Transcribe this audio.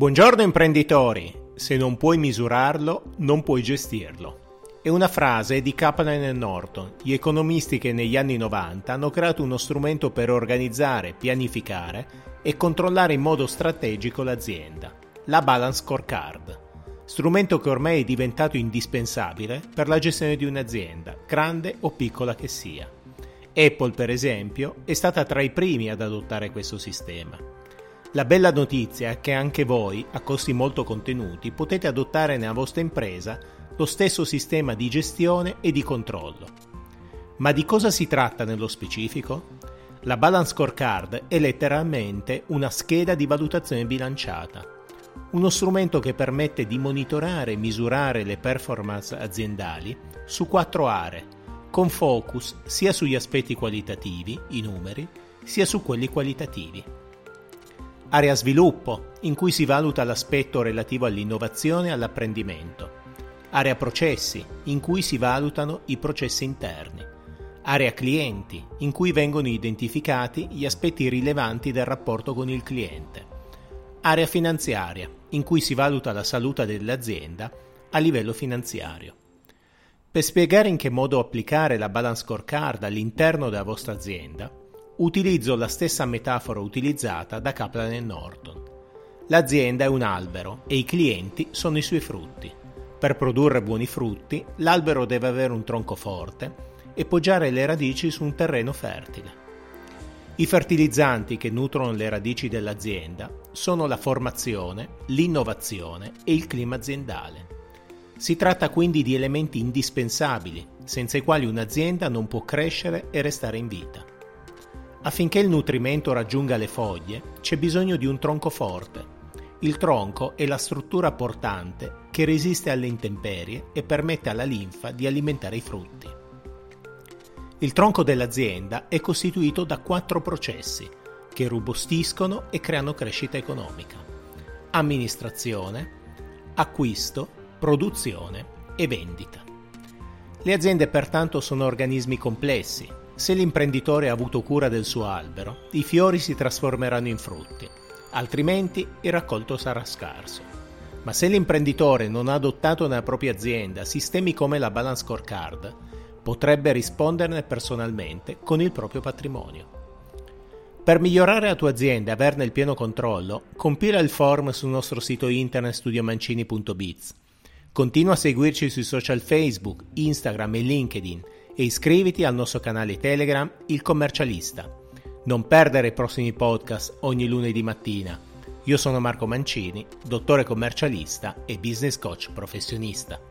Buongiorno imprenditori, se non puoi misurarlo, non puoi gestirlo. È una frase di Kaplan e Norton, gli economisti che negli anni 90 hanno creato uno strumento per organizzare, pianificare e controllare in modo strategico l'azienda, la Balance Scorecard, strumento che ormai è diventato indispensabile per la gestione di un'azienda, grande o piccola che sia. Apple, per esempio, è stata tra i primi ad adottare questo sistema. La bella notizia è che anche voi, a costi molto contenuti, potete adottare nella vostra impresa lo stesso sistema di gestione e di controllo. Ma di cosa si tratta nello specifico? La Balance Scorecard è letteralmente una scheda di valutazione bilanciata, uno strumento che permette di monitorare e misurare le performance aziendali su quattro aree, con focus sia sugli aspetti qualitativi, i numeri, sia su quelli qualitativi. Area sviluppo, in cui si valuta l'aspetto relativo all'innovazione e all'apprendimento. Area processi, in cui si valutano i processi interni. Area clienti, in cui vengono identificati gli aspetti rilevanti del rapporto con il cliente. Area finanziaria, in cui si valuta la salute dell'azienda a livello finanziario. Per spiegare in che modo applicare la Balance Scorecard all'interno della vostra azienda, utilizzo la stessa metafora utilizzata da Kaplan e Norton. L'azienda è un albero e i clienti sono i suoi frutti. Per produrre buoni frutti, l'albero deve avere un tronco forte e poggiare le radici su un terreno fertile. I fertilizzanti che nutrono le radici dell'azienda sono la formazione, l'innovazione e il clima aziendale. Si tratta quindi di elementi indispensabili, senza i quali un'azienda non può crescere e restare in vita. Affinché il nutrimento raggiunga le foglie c'è bisogno di un tronco forte. Il tronco è la struttura portante che resiste alle intemperie e permette alla linfa di alimentare i frutti. Il tronco dell'azienda è costituito da quattro processi che robustiscono e creano crescita economica. Amministrazione, acquisto, produzione e vendita. Le aziende pertanto sono organismi complessi se l'imprenditore ha avuto cura del suo albero, i fiori si trasformeranno in frutti, altrimenti il raccolto sarà scarso. Ma se l'imprenditore non ha adottato nella propria azienda sistemi come la Balance Scorecard, potrebbe risponderne personalmente con il proprio patrimonio. Per migliorare la tua azienda e averne il pieno controllo, compila il form sul nostro sito internet studiomancini.biz. Continua a seguirci sui social Facebook, Instagram e LinkedIn e iscriviti al nostro canale Telegram Il Commercialista. Non perdere i prossimi podcast ogni lunedì mattina. Io sono Marco Mancini, dottore commercialista e business coach professionista.